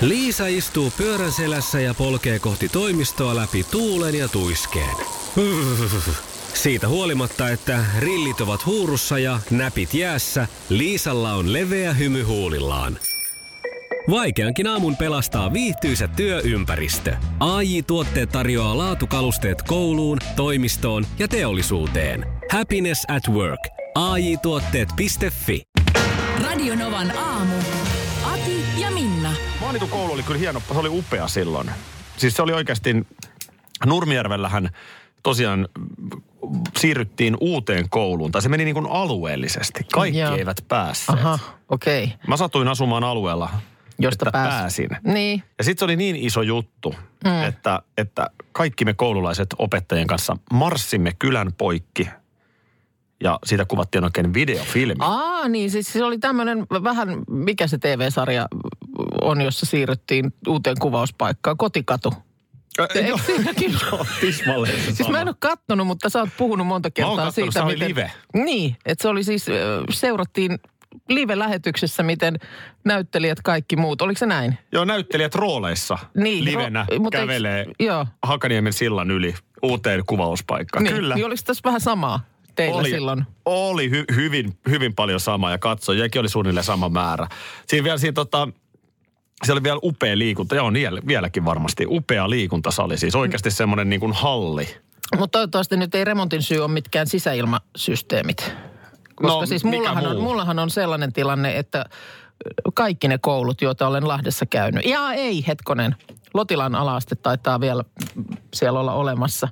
Liisa istuu pyörän selässä ja polkee kohti toimistoa läpi tuulen ja tuiskeen. Siitä huolimatta, että rillit ovat huurussa ja näpit jäässä, Liisalla on leveä hymy huulillaan. Vaikeankin aamun pelastaa viihtyisä työympäristö. AI Tuotteet tarjoaa laatukalusteet kouluun, toimistoon ja teollisuuteen. Happiness at work. AI Tuotteet.fi. Radionovan aamu. Ati ja Minna. Maanitu koulu oli kyllä hieno, se oli upea silloin. Siis se oli oikeasti, Nurmijärvellähän tosiaan siirryttiin uuteen kouluun, tai se meni niin kuin alueellisesti. Kaikki Joo. eivät päässeet. Aha, okei. Okay. Mä satuin asumaan alueella, Josta että pääs- pääsin. Niin. Ja sitten se oli niin iso juttu, mm. että, että kaikki me koululaiset opettajien kanssa marssimme kylän poikki. Ja siitä kuvattiin oikein videofilmi. Aa, niin siis se oli tämmöinen vähän, mikä se TV-sarja on, jossa siirryttiin uuteen kuvauspaikkaan, Kotikatu. Eikö joo, siinäkin? tismalleen se Siis mä en ole kattonut, mutta sä oot puhunut monta kertaa kattonut, siitä, se oli miten... live. Niin, että se oli siis, seurattiin live-lähetyksessä, miten näyttelijät kaikki muut. Oliko se näin? Joo, näyttelijät rooleissa Niin, livenä ro- mutta kävelee eikö- joo. Hakaniemen sillan yli uuteen kuvauspaikkaan. Niin, Kyllä. Niin oliko tässä vähän samaa teillä oli, silloin? Oli hy, hyvin, hyvin paljon sama ja katsojiakin oli suunnilleen sama määrä. Siinä vielä siinä tota, se oli vielä upea liikunta, ja on vielä- vieläkin varmasti upea liikuntasali, siis oikeasti semmoinen niin kuin halli. Mutta toivottavasti nyt ei remontin syy ole mitkään sisäilmasysteemit. Koska No, siis mullahan on, mullahan on sellainen tilanne, että kaikki ne koulut, joita olen Lahdessa käynyt. Ja ei, hetkonen. Lotilan alaaste taitaa vielä siellä olla olemassa.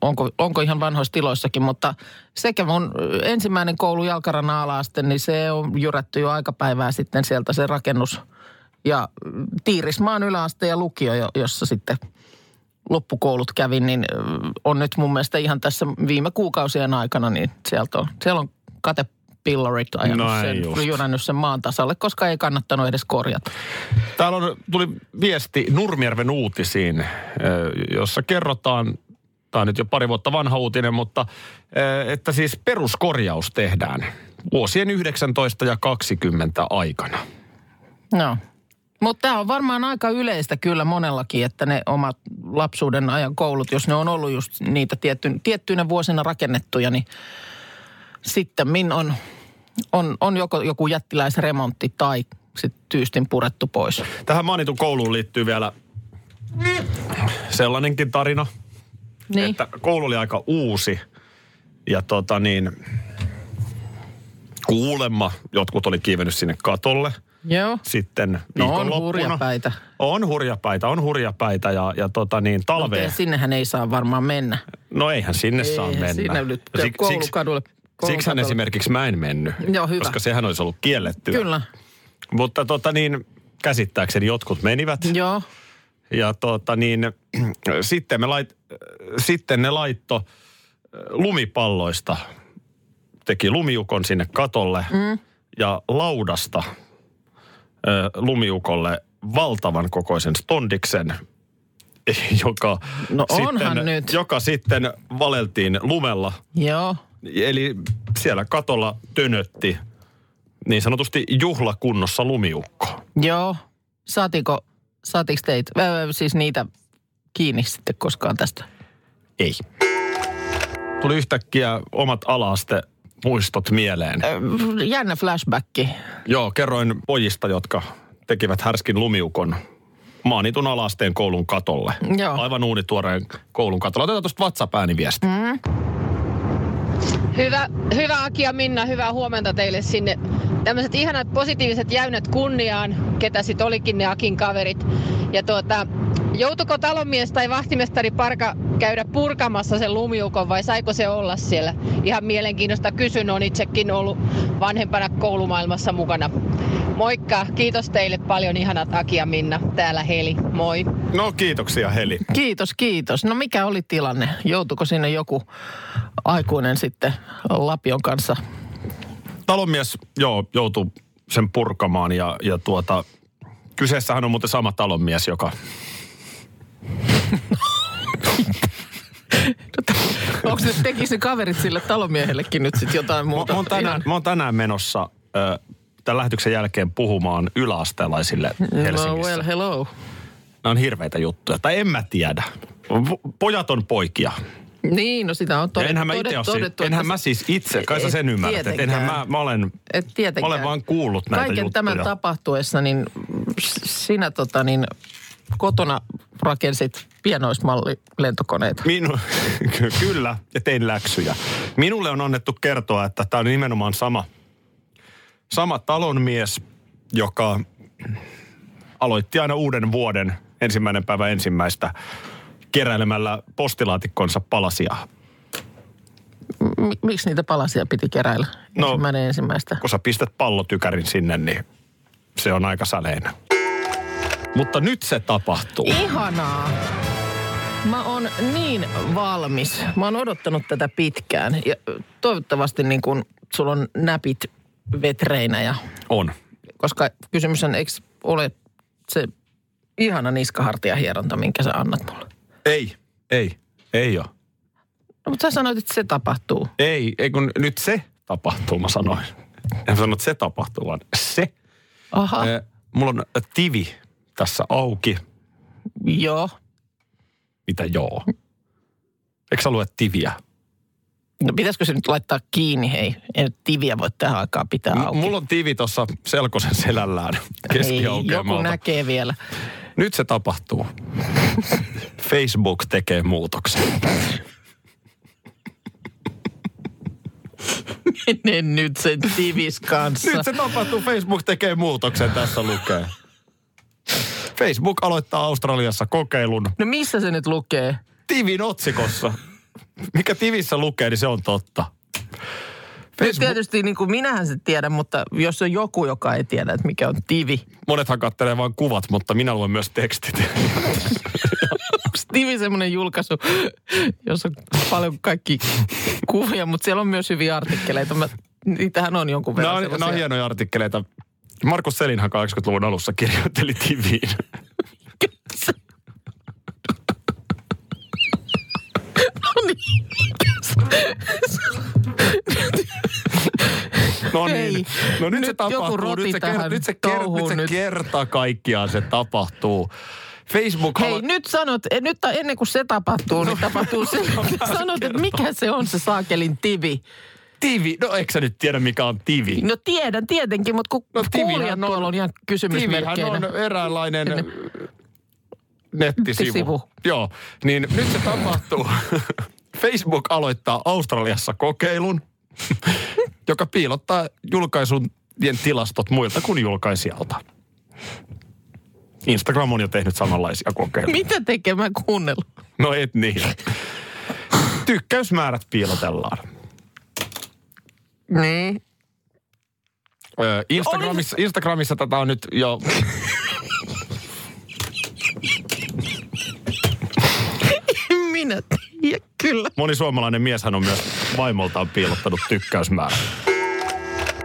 Onko, onko ihan vanhoissa tiloissakin, mutta sekä mun ensimmäinen koulu Jalkarannan alaaste, niin se on jyrätty jo aikapäivää sitten sieltä se rakennus. Ja Tiirismaan yläaste ja lukio, jo- jossa sitten loppukoulut kävin, niin on nyt mun mielestä ihan tässä viime kuukausien aikana, niin sieltä on, siellä on katepillarit ajanut Näin sen, just. jyrännyt sen maan tasalle, koska ei kannattanut edes korjata. Täällä on, tuli viesti Nurmijärven uutisiin, jossa kerrotaan, tämä on nyt jo pari vuotta vanha uutinen, mutta että siis peruskorjaus tehdään vuosien 19 ja 20 aikana. No. Mutta tämä on varmaan aika yleistä kyllä monellakin, että ne omat lapsuuden ajan koulut, jos ne on ollut just niitä tietty, tiettyinä vuosina rakennettuja, niin sitten min on, on, on joko joku jättiläisremontti tai sitten tyystin purettu pois. Tähän mainitun kouluun liittyy vielä sellainenkin tarina, Niin. että koulu oli aika uusi ja tota niin, kuulemma jotkut oli kiivennyt sinne katolle Joo. sitten No on hurjapäitä. On hurjapäitä, on hurjapäitä ja, ja tota niin, talveen. Mutta sinnehän ei saa varmaan mennä. No eihän sinne saa Eihän mennä. sinne nyt Ja sik- koulukadulle- Siksihän esimerkiksi mä en mennyt. Joo, hyvä. Koska sehän olisi ollut kiellettyä. Kyllä. Mutta tota niin, käsittääkseni jotkut menivät. Joo. Ja tota niin, sitten, me lait, sitten ne laitto äh, lumipalloista, teki lumiukon sinne katolle mm. ja laudasta lumiukolle valtavan kokoisen stondiksen, joka, No onhan sitten, nyt. joka sitten valeltiin lumella. Joo. Eli siellä katolla tönötti niin sanotusti juhlakunnossa lumiukko. Joo. Saatiko, saatiinko teitä, öö, siis niitä kiinni sitten koskaan tästä? Ei. Tuli yhtäkkiä omat alaaste muistot mieleen. Jännä flashbacki. Joo, kerroin pojista, jotka tekivät härskin lumiukon maanitun alasteen koulun katolle. Joo. Aivan uunituoreen koulun katolle. Otetaan tuosta WhatsApp-ääniviesti. Mm. Hyvä, hyvä Aki ja Minna, hyvää huomenta teille sinne. Tämmöiset ihanat positiiviset jäynät kunniaan, ketä sit olikin ne Akin kaverit. Ja tuota, joutuiko talonmies tai vahtimestari Parka käydä purkamassa sen lumiukon vai saiko se olla siellä? Ihan mielenkiinnosta kysyn, on itsekin ollut vanhempana koulumaailmassa mukana. Moikka, kiitos teille paljon ihanat Aki ja Minna. Täällä Heli, moi. No kiitoksia Heli. Kiitos, kiitos. No mikä oli tilanne? Joutuiko sinne joku aikuinen sitten Lapion kanssa? Talonmies, joo, joutui sen purkamaan ja, ja tuota, kyseessähän on muuten sama talonmies, joka Onko ne tekisi ne kaverit sille talomiehellekin nyt sitten jotain Mä, muuta? mä, oon tänään, mä oon tänään menossa ö, tämän lähetyksen jälkeen puhumaan yläasteelaisille Helsingissä. No well, hello. Nämä on hirveitä juttuja. Tai en mä tiedä. Pojat on poikia. Niin, no sitä on todettu. enhän mä itse ole siis, todettu, enhän että mä siis itse, kai sä et sen ymmärrät, että enhän mä, mä olen, Et mä olen vaan kuullut näitä Kaiken juttuja. tämän tapahtuessa, niin sinä tota niin, kotona rakensit pienoismalli lentokoneita. Minu, ky- kyllä, ja tein läksyjä. Minulle on annettu kertoa, että tämä on nimenomaan sama, sama talonmies, joka aloitti aina uuden vuoden ensimmäinen päivä ensimmäistä keräilemällä postilaatikkonsa palasia. M- miksi niitä palasia piti keräillä? No- Ensimmäinen ensimmäistä. Kun sä pistät pallotykärin sinne, niin se on aika säleinen. Mutta nyt se tapahtuu. Ihanaa. Mä oon niin valmis. Mä oon odottanut tätä pitkään. Ja toivottavasti niin kun sulla on näpit vetreinä ja On. koska kysymys on, eikö ole se ihana niskahartiahieronta, minkä sä annat mulle? Ei, ei, ei ole. No, mutta sä sanoit, että se tapahtuu. Ei, ei kun nyt se tapahtuu, mä sanoin. En sanonut, että se tapahtuu, vaan se. Aha, mulla on tivi tässä auki. joo. Mitä joo? Eikö sä lue tiviä? No pitäisikö se nyt laittaa kiinni, hei? Ei nyt tiviä voi tähän aikaan pitää M- auki. mulla on tivi tuossa selkosen selällään Hei, joku keskiaukeamalta. näkee vielä. Nyt se tapahtuu. Facebook tekee muutoksen. Mene nyt sen tivis kanssa. Nyt se tapahtuu. Facebook tekee muutoksen, tässä lukee. Facebook aloittaa Australiassa kokeilun No missä se nyt lukee? Tivin otsikossa. Mikä Tivissä lukee, niin se on totta. Nyt tietysti niin kuin minähän se tiedän, mutta jos on joku, joka ei tiedä, että mikä on tivi. Monethan kattelee vain kuvat, mutta minä luen myös tekstit. Onko tivi semmoinen julkaisu, jossa on paljon kaikki kuvia, mutta siellä on myös hyviä artikkeleita. Mä, niitähän on jonkun Nämä verran on, nämä on sellaisia. hienoja artikkeleita. Markus Selinhan 80-luvun alussa kirjoitteli Tiviin. No niin. No niin. No nyt, Nyt se tapahtuu. Nyt se, ker- tähän nyt se, ker- nyt se kerta kaikkiaan se tapahtuu. Facebook Hei, nyt sanot, eh, nyt ennen kuin se tapahtuu, niin tapahtuu se. Sanot, että mikä se on se saakelin tivi. Tivi. No eikö sä nyt tiedä, mikä on Tivi? No tiedän tietenkin, mutta kun No, tivihän kuulijat on- tuolla on ihan Tivihän kysymysmerkkeinä. on eräänlainen nettisivu. Nettisivu. Joo, niin nyt se tapahtuu. Facebook aloittaa Australiassa kokeilun, joka piilottaa julkaisun tilastot muilta kuin julkaisijalta. Instagram on jo tehnyt samanlaisia kokeiluja. Mitä tekemään kuunnella? No et niin. Tykkäysmäärät piilotellaan. Niin. Öö, Instagramissa, Instagramissa tätä on nyt jo... Minä tiedän, kyllä. Moni suomalainen mieshän on myös vaimoltaan piilottanut tykkäysmäärät.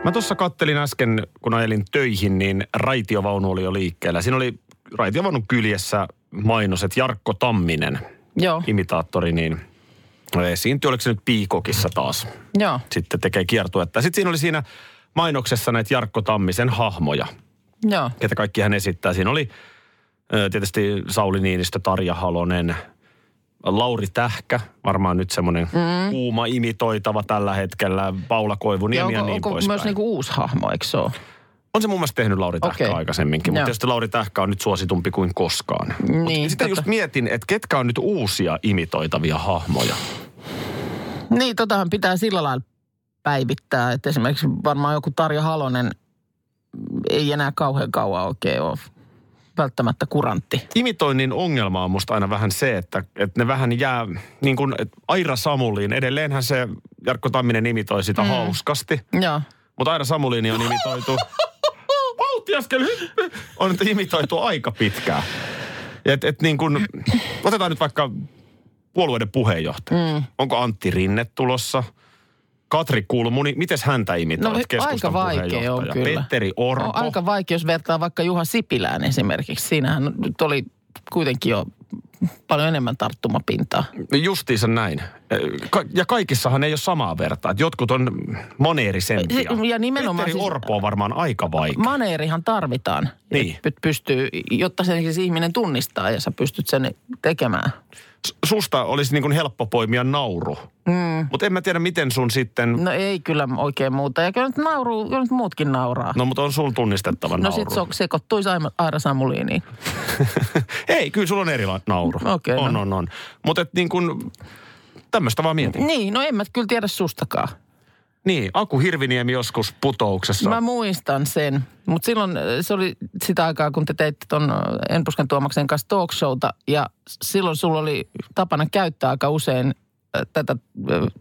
Mä tuossa kattelin äsken, kun ajelin töihin, niin raitiovaunu oli jo liikkeellä. Siinä oli raitiovaunun kyljessä mainos, että Jarkko Tamminen, Joo, imitaattori, niin esiintyi, oliko se nyt Piikokissa taas. joo. Sitten tekee kiertuetta. Sitten siinä oli siinä mainoksessa näitä Jarkko Tammisen hahmoja, Joo. ketä kaikki hän esittää. Siinä oli tietysti Sauli Niinistö, Tarja Halonen, Lauri Tähkä, varmaan nyt semmoinen mm. kuuma imitoitava tällä hetkellä, Paula Ja Koivuniemi ja, onko, niin onko poispäin. myös niinku uusi hahmo, eikö se ole? On se mun mielestä tehnyt Lauri Tähkä Okei. aikaisemminkin, mutta tietysti Lauri Tähkä on nyt suositumpi kuin koskaan. Mut Niin, Sitten totta. just mietin, että ketkä on nyt uusia imitoitavia hahmoja. Niin, totahan pitää sillä lailla päivittää, että esimerkiksi varmaan joku Tarja Halonen ei enää kauhean kauan oikein ole välttämättä kurantti. Imitoinnin ongelma on musta aina vähän se, että, että ne vähän jää, niin kuin että Aira Samuliin, edelleenhän se Jarkko Tamminen imitoi sitä mm. hauskasti, Joo. mutta Aira Samuliini on imitoitu, valtiaskel on imitoitu aika pitkään. Et, et niin kuin, otetaan nyt vaikka puolueiden puheenjohtaja. Mm. Onko Antti Rinne tulossa? Katri Kulmuni, miten häntä imitoit No, keskustan aika vaikea on kyllä. Petteri Orpo. On aika vaikea, jos vertaa vaikka Juha Sipilään esimerkiksi. Siinähän nyt oli kuitenkin jo paljon enemmän tarttumapintaa. Justiinsa näin. Ja kaikissahan ei ole samaa vertaa. Jotkut on moneerisempia. Ja nimenomaan Petteri siis- Orpo on varmaan aika vaikea. Maneerihan tarvitaan, Niin. pystyy, jotta sen siis ihminen tunnistaa ja sä pystyt sen tekemään. Susta olisi niin kuin helppo poimia nauru. Mm. Mutta en mä tiedä, miten sun sitten... No ei kyllä oikein muuta. Ja kyllä nyt, nauru, kyllä nyt muutkin nauraa. No, mutta on sul tunnistettava No nauru. sit se sekoittuisi Aira Samuliiniin. Ei, kyllä sulla on eri nauru. Okei, on, no. on, on. Mutta niin kuin, tämmöistä vaan mietin. Niin, no en mä kyllä tiedä sustakaan. Niin, Aku Hirviniemi joskus putouksessa. Mä muistan sen, mutta silloin äh, se oli sitä aikaa, kun te teitte ton äh, Enpusken Tuomaksen kanssa talk showta, ja silloin sulla oli tapana käyttää aika usein äh, tätä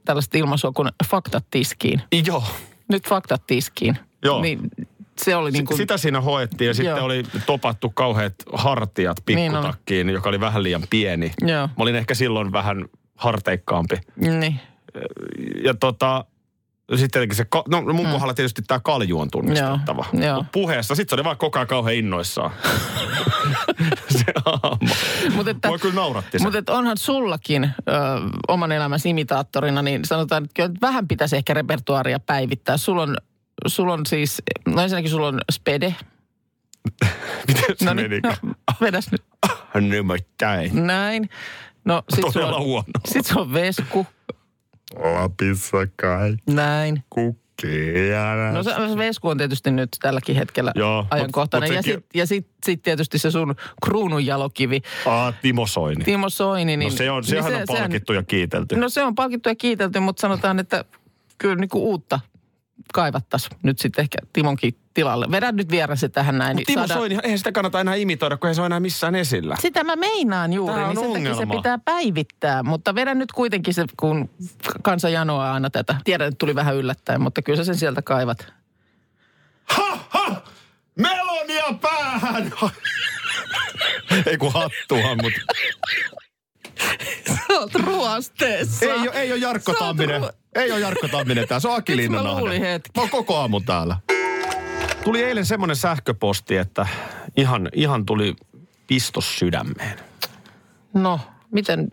tällaista ilmaisua kuin faktat tiskiin. Joo. Nyt faktat tiskiin. Joo. Niin se oli niin kuin, Sitä siinä hoettiin ja sitten Joo. oli topattu kauheat hartiat Niin pikkutakkiin, joka oli vähän liian pieni. Joo. Mä olin ehkä silloin vähän harteikkaampi. niin. Ja tota, sitten tietenkin se, ka- no mun Mm. kohdalla tietysti tämä kalju on tunnistettava. Joo, joo. Mut puheessa, sitten se oli vaan koko ajan kauhean innoissaan. se aamu. Mut että, Mua kyllä nauratti se. mutta onhan sullakin ö, oman elämäsi imitaattorina, niin sanotaan, että vähän pitäisi ehkä repertuaaria päivittää. Sulla on, sulla on siis, no ensinnäkin sulla on spede. Miten se No meni? niin, no, vedäs nyt Nimittäin. näin. No sit sulla Todella on, huono. sit sulla on vesku, Lapissa kai näin. kukkia. No se, se vesku on tietysti nyt tälläkin hetkellä Joo, mut- ajankohtainen. mut ja sekin- sitten ja sit, sit tietysti se sun kruununjalokivi, Aa, Timo Soini. Timo Soini. Niin, no se on, niin sehän on palkittu ja kiitelty. No se on palkittu ja kiitelty, mutta sanotaan, että kyllä niin kuin uutta kaivattaisiin nyt sitten ehkä Timonkin tilalle. Vedän nyt vielä se tähän näin. Mutta Timo saadaan- Soini, eihän sitä kannata enää imitoida, kun ei se ole enää missään esillä. Sitä mä meinaan juuri, Tää on niin sen takia se ongelma. pitää päivittää. Mutta vedän nyt kuitenkin se, kun kansa janoaa aina tätä. Tiedän, että tuli vähän yllättäen, mutta kyllä sä sen sieltä kaivat. Ha, ha! Melonia päähän! ei kun hattua, mutta... Sä oot ruosteessa. Ei, ole- ei ole Jarkko Tamminen. ru- Ei ole Jarkko Tamminen tää. Se on Aki Linnanahde. Mä oon koko aamu täällä. Tuli eilen semmonen sähköposti, että ihan, ihan tuli pistos sydämeen. No, miten,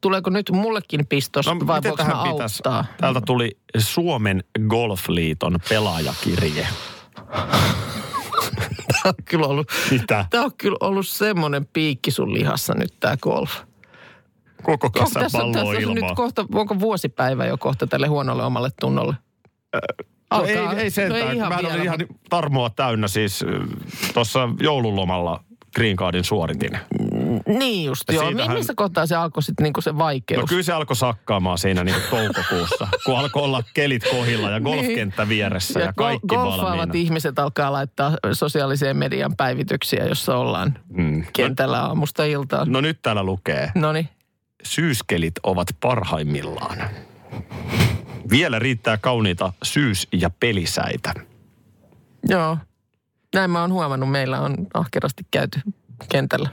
tuleeko nyt mullekin pistos No, vai miten voiko mä auttaa? Täältä tuli Suomen Golfliiton pelaajakirje. Tää on kyllä ollut, Mitä? tää on kyllä ollut semmoinen piikki sun lihassa nyt tää golf. Koko Onko kesän tässä, tässä on nyt kohta, onko vuosipäivä jo kohta tälle huonolle omalle tunnolle? No ei, Alkaa- ei sentään. no ei ihan Mä olin ihan tarmoa täynnä siis tuossa joululomalla Green Cardin suoritin. Niin just, Ja joo. siitähän- Missä kohtaa se alkoi sitten niinku se vaikeus? No kyllä se alkoi sakkaamaan siinä niin toukokuussa, kun alkoi olla kelit kohilla ja golfkenttä vieressä ja, gol- kaikki golfaavat valmiina. ihmiset alkaa laittaa sosiaaliseen median päivityksiä, jossa ollaan Mm. kentällä aamusta iltaan. No nyt täällä lukee, No niin. Syyskelit ovat parhaimmillaan. Vielä riittää kauniita syys- ja pelisäitä. Joo. Näin mä oon huomannut. Meillä on ahkerasti käyty kentällä.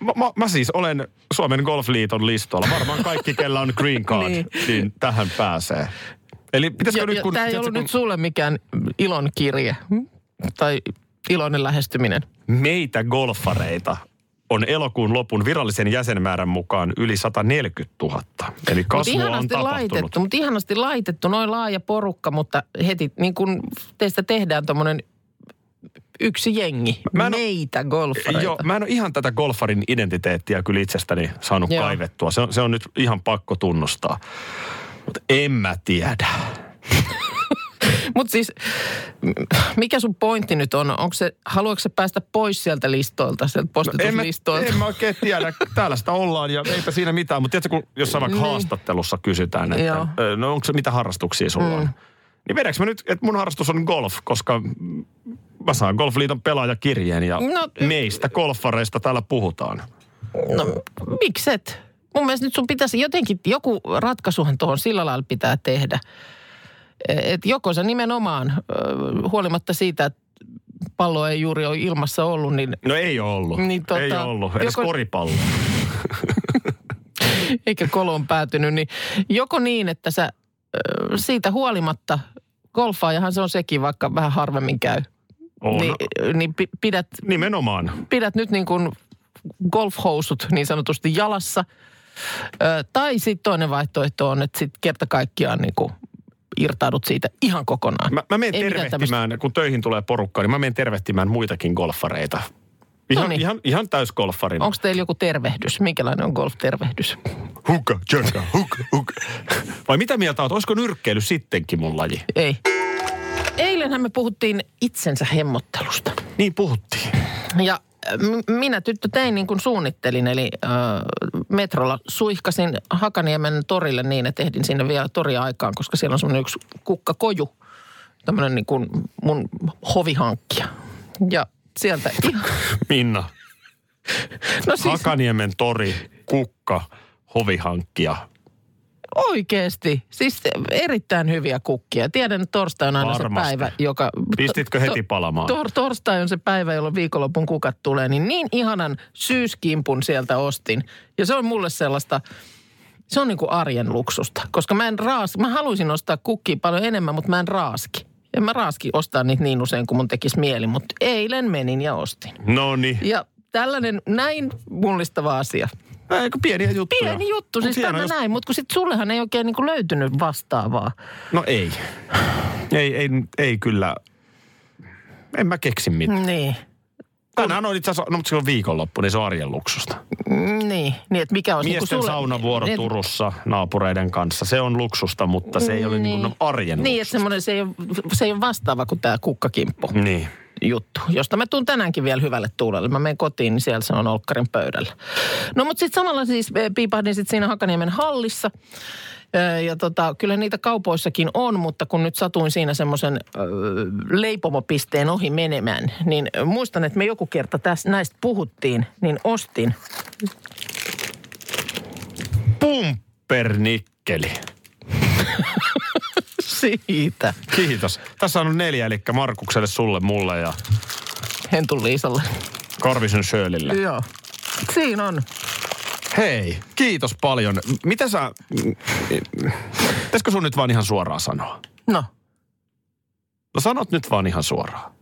Mä, mä, mä siis olen Suomen Golfliiton listoilla. Varmaan kaikki, kellä on green card, niin. Niin. tähän pääsee. Eli pitäisikö Ja, nyt kun... tämä ei ollut kun nyt sulle mikään ilon kirje tai iloinen lähestyminen. Meitä golfareita on elokuun lopun virallisen jäsenmäärän mukaan yli 140 000. Eli kasvua on ihanasti tapahtunut. laitettu, mutta ihanasti laitettu, noin laaja porukka, mutta heti niin kun teistä tehdään tuommoinen yksi jengi. Mä en Meitä golfareita. Joo, mä en ole ihan tätä golfarin identiteettiä kyllä itsestäni saanut Joo. kaivettua. Se on, se on nyt ihan pakko tunnustaa. Mutta en mä tiedä. Mutta siis, mikä sun pointti nyt on? Onko se, haluatko se päästä pois sieltä listoilta, sieltä No en, mä, postituslistoilta? en mä oikein tiedä. Täällä sitä ollaan ja eipä siinä mitään. Mutta tiedätkö, kun jossain vaikka Niin. haastattelussa kysytään, että Joo. no onko se mitä harrastuksia sulla Mm. on? Niin vedänkö mä nyt, että mun harrastus on golf, koska mä saan Golfliiton pelaajakirjeen ja No, meistä golfareista täällä puhutaan. No mikset? Mun mielestä nyt sun pitäisi jotenkin, joku ratkaisuhan tuohon sillä lailla pitää tehdä. Että joko sä nimenomaan, huolimatta siitä, että pallo ei juuri ole ilmassa ollut, niin No ei ole ollut. Niin, tota, ei ole ollut. Edes joko- koripallo. eikä koloon päätynyt, niin joko niin, että sä siitä huolimatta, golfaajahan se on sekin, vaikka vähän harvemmin käy, On. niin, niin pi- pidät, Nimenomaan. pidät nyt niin kuin golfhousut niin sanotusti jalassa. Ö, tai sitten toinen vaihtoehto on, että sitten kerta kaikkiaan niin kuin irtaudut siitä ihan kokonaan. Mä, mä menen tervehtimään, kun töihin tulee porukkaa, niin mä menen tervehtimään muitakin golfareita. Ihan, Noniin. ihan, ihan täys golfarina. Onko teillä joku tervehdys? Minkälainen on golf-tervehdys? Hukka, tjökkä, hukka, hukka. Vai mitä mieltä oot? Olisiko nyrkkeily sittenkin mun laji? Ei. Eilenhän me puhuttiin itsensä hemmottelusta. Niin puhuttiin. Ja minä tyttö tein niin kuin suunnittelin, eli äh, metrolla suihkasin Hakaniemen torille niin, että ehdin sinne vielä toriaikaan, koska siellä on semmoinen yksi kukkakoju, tämmöinen niin kuin mun hovihankkija. Ja sieltä Minna, no siis Hakaniemen tori, kukka, hovihankkija. Oikeasti, siis erittäin hyviä kukkia. Tiedän, että torstai on aina Varmasti. se päivä, joka... Pistitkö heti palamaan? Tor, torstai on se päivä, jolloin viikonlopun kukat tulee, niin niin ihanan syyskimpun sieltä ostin. Ja se on mulle sellaista, se on niin kuin arjen luksusta. Koska mä en raas, mä haluaisin ostaa kukkia paljon enemmän, mutta mä en raaski. En mä raaski ostaa niitä niin usein kuin mun tekisi mieli, mutta eilen menin ja ostin. No niin. Ja tällainen näin mullistava asia. Eikö pieniä juttuja? Pieni juttu, Mut siis hieno, tämä jos- näin, mutta kun sit sullehan ei oikein niin kuin löytynyt vastaavaa. No ei. Ei, ei, ei kyllä. En mä keksi mitään. Niin. Tänään on itse asiassa, no mutta se on viikonloppu, niin se on arjen luksusta. Mm, Niin, niin että mikä olisi niin kuin Miesten sulle... saunavuoro niin, Turussa naapureiden kanssa, se on luksusta, mutta se ei ole niin, niin arjen Niin, että luksusta. semmoinen, se ei, ole, se ei ole vastaava kuin tämä kukkakimppu Niin. Juttu, josta mä tuun tänäänkin vielä hyvälle tuulelle. Mä menen kotiin, niin siellä se on olkkarin pöydällä. No mutta sitten samalla siis eh, piipahdin sit siinä Hakaniemen hallissa. Eh, Ja tota, kyllä niitä kaupoissakin on, mutta kun nyt satuin siinä semmoisen leipomopisteen ohi menemään, niin muistan, että me joku kerta tästä, näistä puhuttiin, niin ostin. Pumpernikkeli. Siitä. Kiitos. Tässä on neljä, eli Markukselle, sulle, mulle ja Hentun Liisalle. Karvisen Shirleylle. Joo. Siinä on. Hei, kiitos paljon. Mitä sä... Pitäisikö sun nyt vaan ihan suoraan sanoa? No, No sanot nyt vaan ihan suoraan.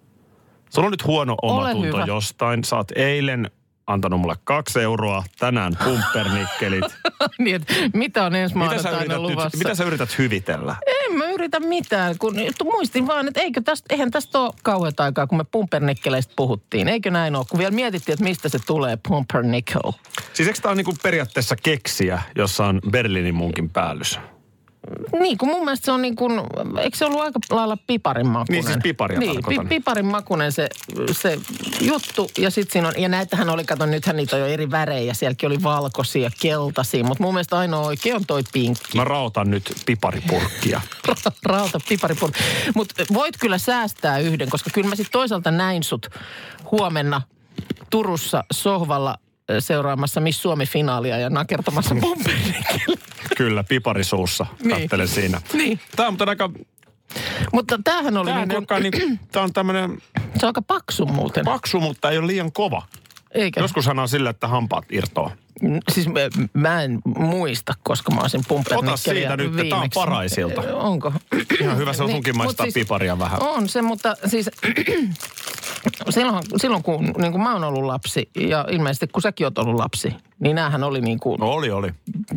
Sulla on nyt huono omatunto jostain. Sä oot eilen antanut mulle kaksi euroa, tänään pumpernikkelit. niin, mitä on ensi maanantaina luvassa? nyt, mitä sä yrität hyvitellä? En mä yritä mitään, kun muistin vaan, että eikö tästä, eihän tästä ole kauheat aikaa, kun me pumpernikkeleistä puhuttiin. Eikö näin ole? Kun vielä mietittiin, että mistä se tulee, pumpernickel. Siis eikö tää on niinku periaatteessa keksiä, jossa on Berliinin munkin päällys? Niin, kun mun mielestä se on niin kuin, eikö se ollut aika lailla piparin makunen? Niin, siis piparia Niin, tarkoitan. piparin makunen se, se juttu. Ja sitten siinä on, ja näitähän oli, kato, nythän niitä on jo eri värejä. Sielläkin oli valkoisia, keltaisia, mutta mun mielestä ainoa oikein on toi pinkki. Mä rautan nyt piparipurkkia. Rauta piparipurkki. Mutta voit kyllä säästää yhden, koska kyllä mä sitten toisaalta näin sut huomenna Turussa sohvalla seuraamassa Miss Suomi-finaalia ja nakertamassa pumpernikkeliä. Kyllä, piparisuussa. Niin. Kattelen siinä. Niin. Tää on aika... Mutta tämähän oli, Tää, niin, joka, niin, tää on tämmönen se on aika paksu muuten. paksu, mutta ei ole liian kova. Eikä? Joskus sanoo sillä, että hampaat irtoaa. Siis mä, mä en muista, koska mä olisin pumpernikkeliä Ota siitä nyt, tää on paraisilta. Onko? Ihan hyvä se on Niin, sunkin maistaa siis- piparia vähän. On se, mutta siis silloin, silloin kun, niin kuin mä oon ollut lapsi ja ilmeisesti kun säkin oot ollut lapsi, niin näähän oli niin kuin, No oli, oli.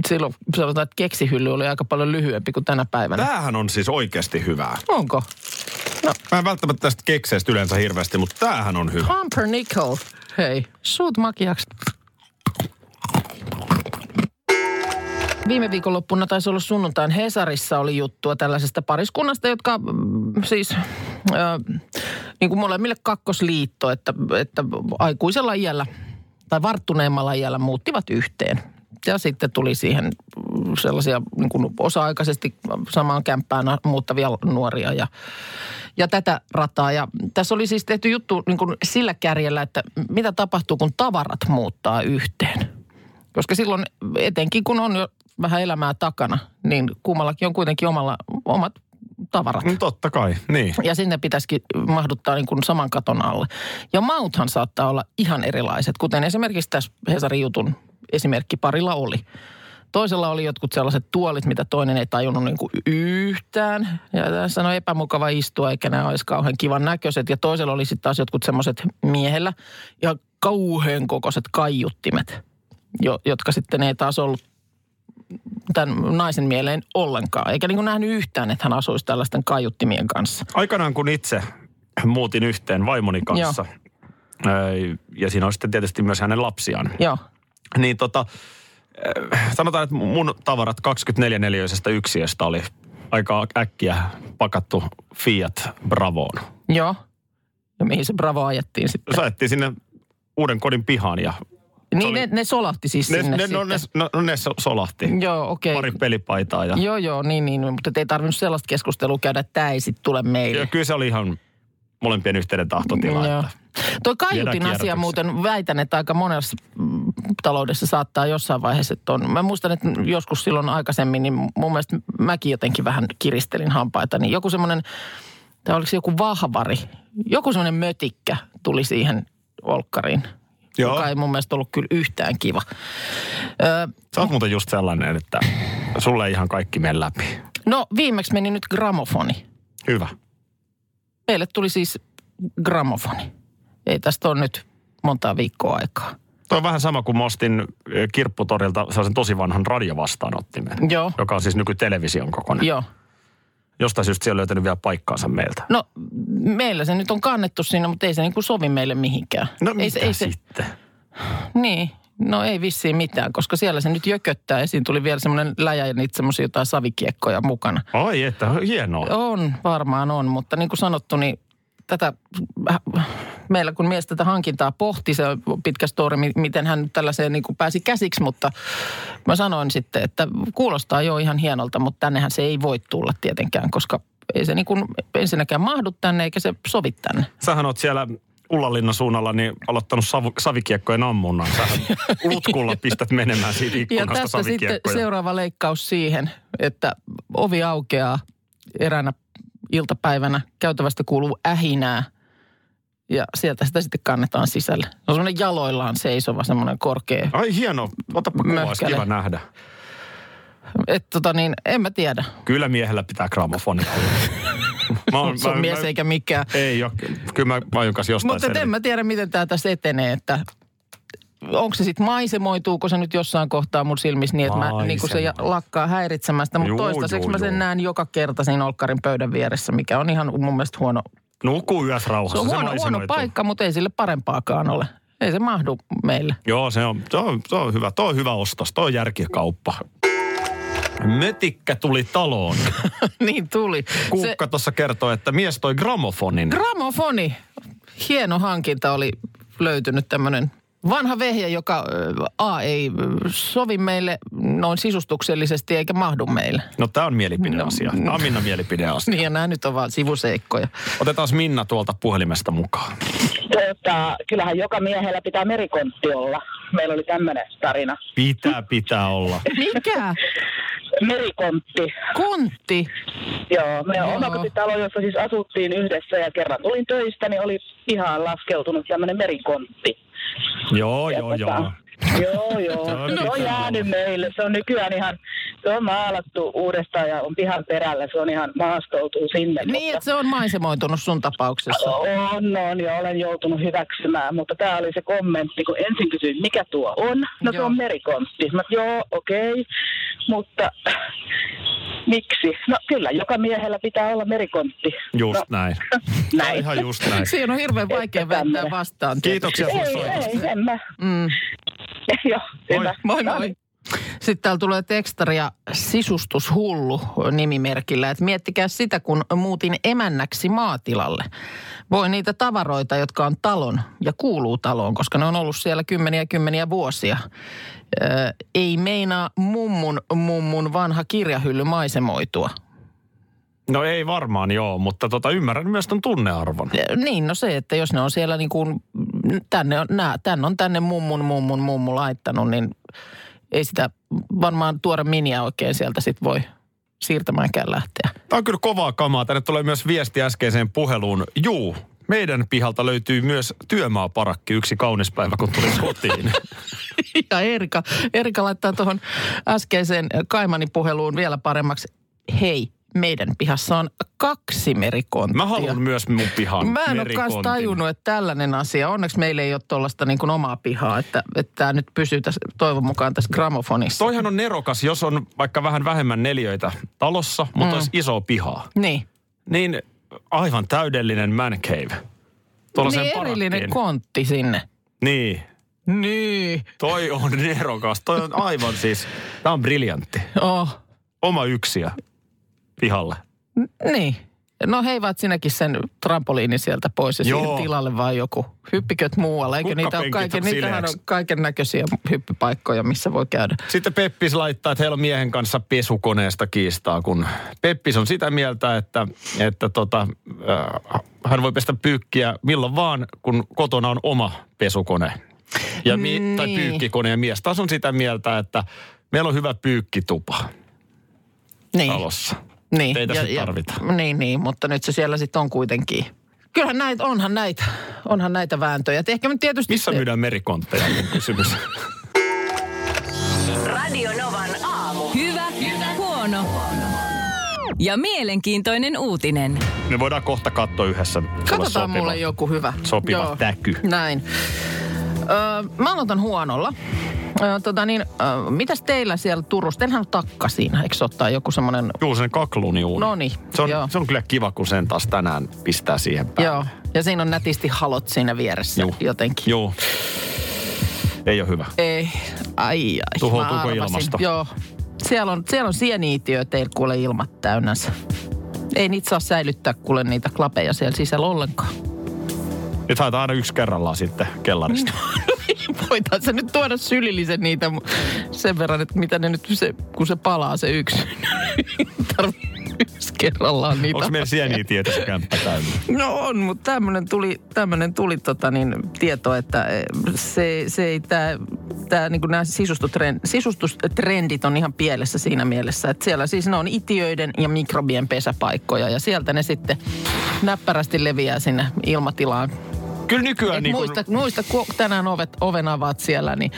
silloin sanotaan, että keksihylly oli aika paljon lyhyempi kuin tänä päivänä. Tämähän on siis oikeasti hyvää. Onko? No, Mä en välttämättä tästä kekseistä yleensä hirveästi, mutta tämähän on hyvä. pumpernickel. Hei, suut makiaksi. Viime viikonloppuna taisi olla sunnuntain Hesarissa oli juttua tällaisesta pariskunnasta, jotka mm, siis äh, niin kuin molemmille kakkosliitto, että, että aikuisella iällä tai varttuneemmalla iällä muuttivat yhteen. Ja sitten tuli siihen sellaisia niin kuin osa-aikaisesti samaan kämppään muuttavia nuoria ja, ja tätä rataa. Ja tässä oli siis tehty juttu niin kuin sillä kärjellä, että mitä tapahtuu, kun tavarat muuttaa yhteen. Koska silloin etenkin, kun on jo vähän elämää takana, niin kummallakin on kuitenkin omalla, omat tavarat. Mm, Totta kai, niin. Ja sinne pitäisikin mahduttaa niin kuin saman katon alle. Ja mauthan saattaa olla ihan erilaiset, kuten esimerkiksi tässä Hesarin jutun esimerkki parilla oli. Toisella oli jotkut sellaiset tuolit, mitä toinen ei tajunnut niin kuin yhtään. Ja tässä on epämukava istua, eikä nämä olisi kauhean kivan näköiset. Ja toisella oli sitten taas jotkut semmoiset miehellä ja kauhean kokoiset kaiuttimet, jo, jotka sitten ei taas ollut tämän naisen mieleen ollenkaan. Eikä niin kuin nähnyt yhtään, että hän asuisi tällaisten kaiuttimien kanssa. Aikanaan kun itse muutin yhteen vaimoni kanssa, ää, ja siinä on sitten tietysti myös hänen lapsiaan, Joo. niin tota, sanotaan, että mun tavarat 24-neliöisestä yksiöstä oli aika äkkiä pakattu Fiat Bravoon. Joo. Ja mihin se Bravo ajettiin sitten? Saettiin sinne uuden kodin pihaan ja Niin oli- ne, ne solahti siis ne, sinne ne, no, ne, sitten. no, no, ne so- solahti. Joo, okei. Pari pelipaitaa ja, Joo, joo, niin, niin. Mutta ei tarvinnut sellaista keskustelua käydä, että tämä ei sitten tule meille. ja kyllä se oli ihan molempien yhteinen tahtotila. Joo. Että, Tuo kaiutin asia muuten väitän, että aika monessa mm, taloudessa saattaa jossain vaiheessa, että on. Mä muistan, että joskus silloin aikaisemmin, niin mun mielestä mäkin jotenkin vähän kiristelin hampaita. Niin joku semmoinen, tai oliko se joku vahvari, joku semmoinen mötikkä tuli siihen olkkariin. Joo. Joka ei mun mielestä ollut kyllä yhtään kiva. Ö, sä oot muuten just sellainen, että sulle ei ihan kaikki mene läpi. no viimeksi meni nyt gramofoni. Hyvä. Meille tuli siis gramofoni. Ei tästä ole nyt montaa viikkoa aikaa. Toi on vähän sama kuin mä ostin eh, kirpputorilta sellaisen tosi vanhan radiovastaanottimen. Joo. Joka on siis nykytelevision kokoinen. Joo. Jostain syystä se on löytänyt vielä paikkaansa meiltä. No meillä se nyt on kannettu sinne, mutta ei se niin kuin sovi meille mihinkään. No ei mitä se, ei se, sitten? Niin, no ei vissiin mitään, koska siellä se nyt jököttää ja siinä tuli vielä semmoinen läjä ja niitä semmoisia jotain savikiekkoja mukana. Ai että, hienoa. On, varmaan on, mutta niin kuin sanottu, niin tätä, meillä kun mies tätä hankintaa pohti, se on pitkä story, mi- miten hän nyt tällaiseen niin kuin pääsi käsiksi, mutta mä sanoin sitten, että kuulostaa jo ihan hienolta, mutta tännehän se ei voi tulla tietenkään, koska ei se niin kuin ensinnäkään mahdu tänne eikä se sovi tänne. Sähän oot siellä Ullanlinnan suunnalla niin aloittanut savu, savikiekkojen ammunnan. Sähän lutkulla pistät menemään siitä Ja ikkunasta tästä sitten seuraava leikkaus siihen, että ovi aukeaa eräänä iltapäivänä. Käytävästä kuuluu ähinää ja sieltä sitä sitten kannetaan sisälle. Se on semmoinen jaloillaan seisova semmoinen korkea. Ai hieno, otapa kuva, olisi Möhkäle. kiva nähdä. Että tota niin, en mä tiedä. Kyllä miehellä pitää gramofoni. Mä oon- Se on mä- mies mä- eikä mikään. Ei ole. Kyllä mä vajun kanssa jostain Mutta en mä tiedä, miten tämä tässä etenee, että onko se sitten maisemoituuko se nyt jossain kohtaa mun silmissä niin, että mä, niin se lakkaa häiritsemästä. Mutta toistaiseksi juu, mä sen juu. näen joka kerta siinä olkkarin pöydän vieressä, mikä on ihan mun mielestä huono, Nuku yössä rauhassa. Se on huono, huono paikka, mutta ei sille parempaakaan ole. Ei se mahdu meille. Joo, se on, se on, se on hyvä. Tuo on hyvä ostos. Tuo on järkikauppa. Mötikkä tuli taloon. niin tuli. Kuukka tuossa kertoi, että mies toi gramofonin. gramofoni, hieno hankinta oli löytynyt tämmöinen vanha vehje, joka A ei sovi meille noin sisustuksellisesti eikä mahdu meille. No tämä on mielipideasia. No, Tämä on Minna mielipideasia. Niin ja nämä nyt on vaan sivuseikkoja. Otetaan Minna tuolta puhelimesta mukaan. Tota, kyllähän joka miehellä pitää merikontti olla. Meillä oli tämmöinen tarina. Pitää, pitää olla. Mikä? Merikontti. Kontti. Joo, meidän Joo. omakotitalo, jossa siis asuttiin yhdessä ja kerran tulin töistä, niin oli pihaan laskeutunut tämmöinen merikontti. Joo, Ja joo, tota, joo. Joo, joo. Se on Se on jäänyt meille. Se on nykyään ihan, se on maalattu uudestaan ja on pihan perällä. Se on ihan maastoutuu sinne. Niin, mutta- että se on maisemoitunut sun tapauksessa. On, on ja olen joutunut hyväksymään, mutta tämä oli se kommentti, kun ensin kysyin, mikä tuo on. No se Joo. on merikontti. Mä, joo, okei, okay. mutta miksi? No kyllä, joka miehellä pitää olla merikontti. Just no, näin. Näin. ihan just näin. Siinä on hirveän vaikea väittää vastaan. Kiitoksia Ei, ei, en mä. Mm. joo, hyvä. Moi No, moi. Sitten täällä tulee tekstaria sisustushullu nimimerkillä, että miettikää sitä, kun muutin emännäksi maatilalle. Voi niitä tavaroita, jotka on talon ja kuuluu taloon, koska ne on ollut siellä kymmeniä kymmeniä vuosia. Ö, ei meinaa mummun mummun vanha kirjahylly maisemoitua. No ei varmaan joo, mutta tota, ymmärrän myös ton tunnearvon. Niin, no se, että jos ne on siellä niin kuin, tänne on, nää, tänne on tänne mummun mummun mummu laittanut, niin ei sitä varmaan tuore miniä oikein sieltä sit voi siirtämäänkään lähteä. Tämä on kyllä kovaa kamaa. Tänne tulee myös viesti äskeiseen puheluun. Juu, meidän pihalta löytyy myös työmaaparakki yksi kaunis päivä, kun tulin kotiin. Ja Erika, Erika laittaa tuohon äskeiseen Kaimani puheluun vielä paremmaksi. Hei, meidän pihassa on kaksi merikonttia. Mä haluan myös mun pihan Mä en ole tajunnut, että tällainen asia. Onneksi meillä ei ole tuollaista niin omaa pihaa, että, että tämä nyt pysyy tässä, toivon mukaan tässä gramofonissa. Toihan on nerokas, jos on vaikka vähän vähemmän neliöitä talossa, mutta mm. olisi iso pihaa. Niin. Niin aivan täydellinen man cave. Tuollaiseen Niin erillinen parakkiin. kontti sinne. Niin. Niin. Toi on nerokas. Toi on aivan siis, tää on briljantti. Oh. Oma yksiö pihalle. Niin. No heivaat sinäkin sen trampoliini sieltä pois ja siihen tilalle vaan joku. Hyppiköt muualle. Eikö niitä ole Kukkapenkit kaiken, on niitähän on kaiken näköisiä hyppypaikkoja, missä voi käydä. Sitten Peppis laittaa, että heillä on miehen kanssa pesukoneesta kiistaa, kun Peppis on sitä mieltä, että, että tota, äh, hän voi pestä pyykkiä milloin vaan, kun kotona on oma pesukone. Ja mi- Tai Niin. pyykkikone ja mies taas on sitä mieltä, että meillä on hyvä pyykkitupa Niin. talossa. Niin. Ei tässä tarvita. Niin, niin, mutta nyt se siellä sitten on kuitenkin. Kyllähän näitä, onhan näitä, onhan näitä vääntöjä. Et ehkä tietysti... Missä se- myydään merikontteja, on kysymys. Radio Novan aamu. Hyvä, hyvä, huono. Ja mielenkiintoinen uutinen. Me voidaan kohta katsoa yhdessä. Katsotaan sopiva. mulle joku hyvä. sopiva täky. Näin. Öö, mä aloitan huonolla. Tota niin, öö, mitäs teillä siellä Turussa? Teillähän on takka siinä, eikö se ottaa joku semmoinen... Juu, sen kakluniuuni. Noniin, se on, joo. se on kyllä kiva, kun sen taas tänään pistää siihen päälle. Joo, ja siinä on nätisti halot siinä vieressä Juu. jotenkin. Joo. Ei ole hyvä. Ei, ai ai. Tuhoutuuko ilmasto? Joo. Siellä on, siellä on sieniitiö teillä kuule ilmat täynnänsä. Ei niitä saa säilyttää kuule niitä klapeja siellä sisällä ollenkaan. Nyt haetaan aina yksi kerrallaan sitten kellarista. Voitaan se nyt tuoda sylillisen niitä sen verran, että mitä ne nyt, se, kun se palaa se yksi. Yksi kerrallaan niitä. Onko meillä sieniä tietysti kämppä täynnä? No on, mutta tämmöinen tuli, tämmönen tuli tota niin, tieto, että eh, se, se ei tää, tää, niin nämä sisustustrend, sisustustrendit on ihan pielessä siinä mielessä, että siellä siis ne on itiöiden ja mikrobien pesäpaikkoja ja sieltä ne sitten näppärästi leviää sinne ilmatilaan. Kyllä nykyään Et niin muista, muista, kun tänään ovet, oven avaat siellä, niin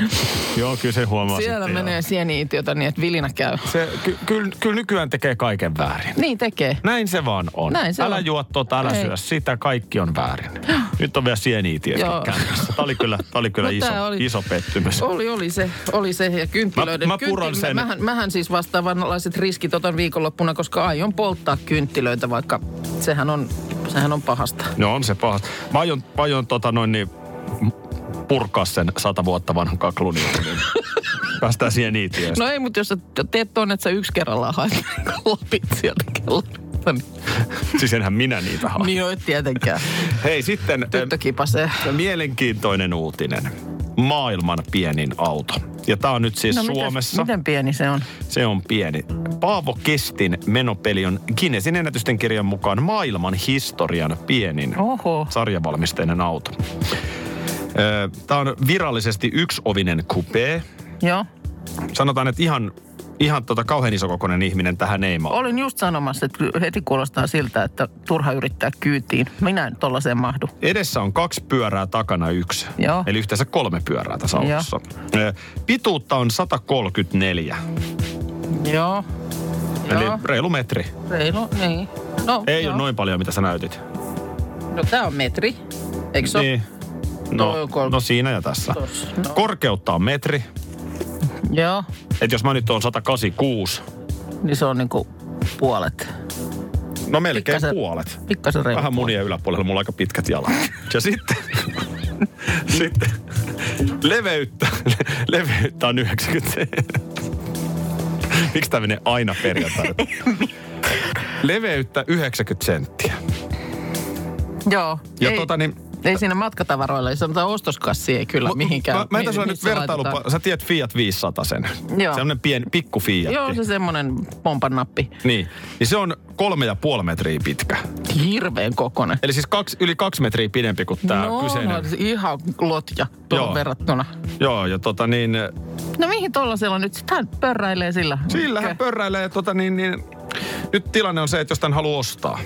Joo, kyllä se huomaa siellä sitten, menee joo. sieni-itiötä niin, että vilinä käy. Se, ky, kyllä, kyllä nykyään tekee kaiken väärin. Niin tekee. Näin se vaan on. Näin se älä on. juo tota, älä Ei. syö sitä, kaikki on väärin. Nyt on vielä sieniitiötkin Joo. kämpässä. Tämä oli kyllä, tää oli kyllä No iso, tää oli- iso pettymys. Oli, oli se, oli se ja kynttilöiden. Mä- mä puron kynttilö- sen. Mähän, mähän siis vastaavanlaiset riskit otan viikonloppuna, koska aion polttaa kynttilöitä, vaikka sehän on, sehän on pahasta. No on se paha. Mä aion, mä aion tota noin niin, purkaa sen sata vuotta vanhan kaklunin. Niin päästään sieniitiöstä. No ei, mutta jos sä teet tuonne, että sä yksi kerrallaan haet lapit sieltä kellarista, niin, Siis enhän minä niitä hae. niin ei tietenkään. Hei sitten Tyttö kipasee. eh, mielenkiintoinen uutinen. Maailman pienin auto. Ja tämä on nyt siis No, Suomessa. Miten, miten pieni se on? Se on pieni. Paavo Kestin menopeli on Guinnessin ennätysten kirjan mukaan maailman historian pienin Oho. sarjavalmisteinen auto. Tämä on virallisesti yksiovinen coupé. Joo. Sanotaan, että ihan, ihan tota kauhean isokokoinen ihminen tähän mahdu. Olin just sanomassa, että heti kuulostaa siltä, että turha yrittää kyytiin. Minä en tollaiseen mahdu. Edessä on kaksi pyörää, takana yksi. Joo. Eli yhteensä kolme pyörää tässä autossa. Ö, Pituutta on 134, Joo. eli Joo. reilu metri. Reilu, niin. No, Ei joo. ole noin paljon, mitä sä näytit. No tää on metri. Eikö se Niin. No, no siinä ja tässä. Tossa, no. Korkeutta on metri. Joo. Et jos mä nyt oon 186, Niin se on niinku puolet. no melkein Pikkasen- puolet. Pikkasen reilu. Vähän munien yläpuolella, mulla on aika pitkät jalat. Ja sitten, sitten leveyttä, leveyttä on 90 senttiä. Miksi tämä menee aina perjantaina? Leveyttä 90 senttiä. Joo. Ja ei, tota niin, ei siinä matkatavaroilla, ei sanotaan ostoskassi ei kyllä mihinkään. Mä, mä en tässä ole nyt vertailupa. Sä tiedät Fiat 500 sen. Joo. Sellainen pieni, pikku Fiat. Joo, se semmoinen pompan nappi. Niin. niin se on kolme ja puoli metriä pitkä. Hirveän kokonen. Eli siis kaksi, yli kaksi metriä pidempi kuin tämä no, kyseinen. no, ihan lotja tuohon Joo. verrattuna. Joo, ja tota niin, No mihin tollasella nyt? Sitten hän pörräilee sillä. sillä hän pörräilee, tota niin, niin, nyt tilanne on se, että jos tämän haluaa ostaa.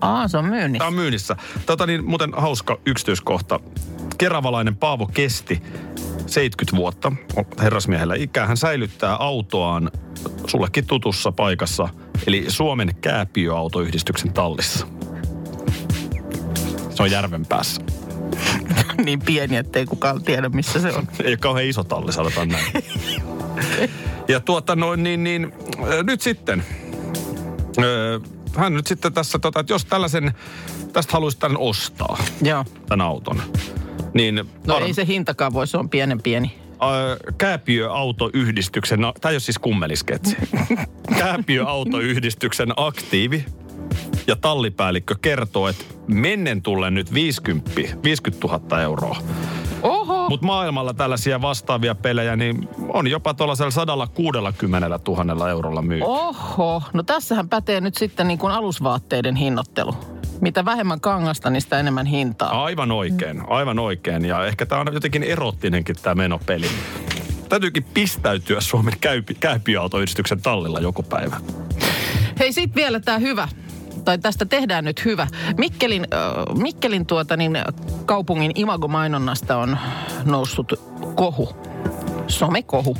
Aa, se on myynnissä. Tämä on myynnissä. Tota niin, muuten hauska yksityiskohta. Keravalainen Paavo Kesti, 70 vuotta, herrasmiehellä ikää. Hän säilyttää autoaan sullekin tutussa paikassa, eli Suomen kääpiöautoyhdistyksen tallissa. Se on järven päässä. niin pieni, ettei kukaan tiedä, missä se on. Ei ole kauhean iso talli, sanotaan näin. ja tuota noin, niin, niin nyt sitten. Öö, hän nyt sitten tässä, tota, että jos tällaisen, tästä haluaisi tämän ostaa, Joo. tämän auton, niin... No ar- ei se hintakaan voi, se on pienen pieni. Ö, Kääpiöautoyhdistyksen, no, tämä ei ole siis kummelisketsi. Kääpiöautoyhdistyksen aktiivi ja tallipäällikkö kertoo, että mennen tulee nyt 50, 50 000 euroa. Mutta maailmalla tällaisia vastaavia pelejä, niin on jopa tuollaisella 160 000 eurolla myy. Oho! No tässähän pätee nyt sitten niin kuin alusvaatteiden hinnoittelu. Mitä vähemmän kangasta, niin sitä enemmän hintaa. Aivan oikein, aivan oikein. Ja ehkä tämä on jotenkin erottinenkin tämä menopeli. Täytyykin pistäytyä Suomen käypi, kääpiöautoyhdistyksen tallilla joku päivä. Hei, sit vielä tämä hyvä. Tai tästä tehdään nyt hyvä. Mikkelin, äh, Mikkelin tuota, niin, kaupungin imagomainonnasta on noussut kohu. Somekohu.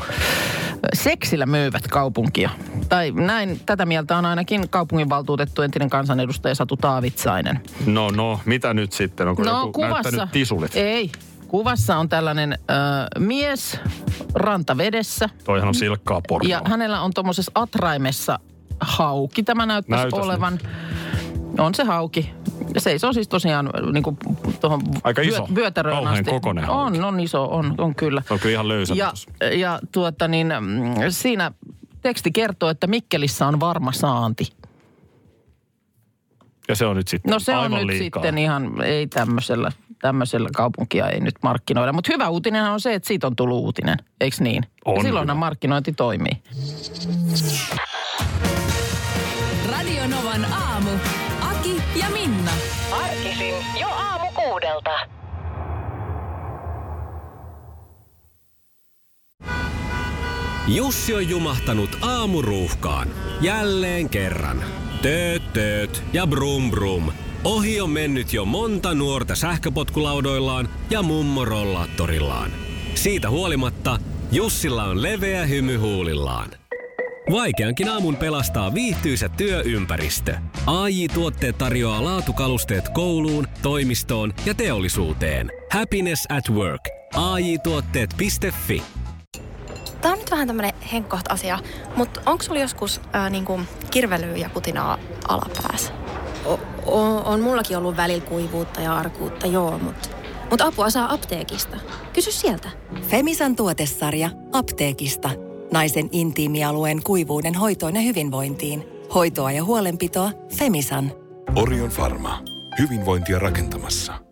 Seksillä myyvät kaupunkia. Tai näin, tätä mieltä on ainakin kaupunginvaltuutettu entinen kansanedustaja Satu Taavitsainen. No, no, mitä nyt sitten? Onko No joku näyttänyt tisulit? Ei. Kuvassa on tällainen äh, mies rantavedessä. Toihan on silkkaa pornoa. Ja hänellä on tuommoisessa atraimessa hauki. Tämä näyttäisi Näytäs olevan. On se hauki. Se on siis tosiaan niin kuin tuohon Aika iso. vyötäröön Kauhean asti. kokoinen. On, on iso, on, on kyllä. Se on kyllä ihan löysä. Ja, ja tuota niin, mm, siinä teksti kertoo, että Mikkelissä on varma saanti. ja se on nyt sitten No se on nyt liikaa. sitten ihan, ei tämmöisellä, tämmöisellä kaupunkia ei nyt markkinoida. Mutta hyvä uutinen on se, että siitä on tullut uutinen, eikö niin? On ja silloinhan hyvä. markkinointi toimii. Arkisin jo aamu kuudelta. Jussi on jumahtanut aamuruuhkaan. Jälleen kerran. Tööt, tööt ja brum brum. Ohi on mennyt jo monta nuorta sähköpotkulaudoillaan ja mummorollaattorillaan. Siitä huolimatta Jussilla on leveä hymy huulillaan. Vaikeankin aamun pelastaa viihtyisä työympäristö. AI Tuotteet tarjoaa laatukalusteet kouluun, toimistoon ja teollisuuteen. Happiness at work. AJ Tuotteet.fi Tämä on nyt vähän tämmönen henkkoht asia, mutta onko sulla joskus ää, niinku kirvelyä ja putinaa alapäässä? O- o- on mullakin ollut välillä kuivuutta ja arkuutta, joo, mutta mut apua saa apteekista. Kysy sieltä. Femisan tuotesarja apteekista. Naisen intiimialueen kuivuuden hoitoon ja hyvinvointiin. Hoitoa ja huolenpitoa Femisan. Orion Pharma. Hyvinvointia rakentamassa.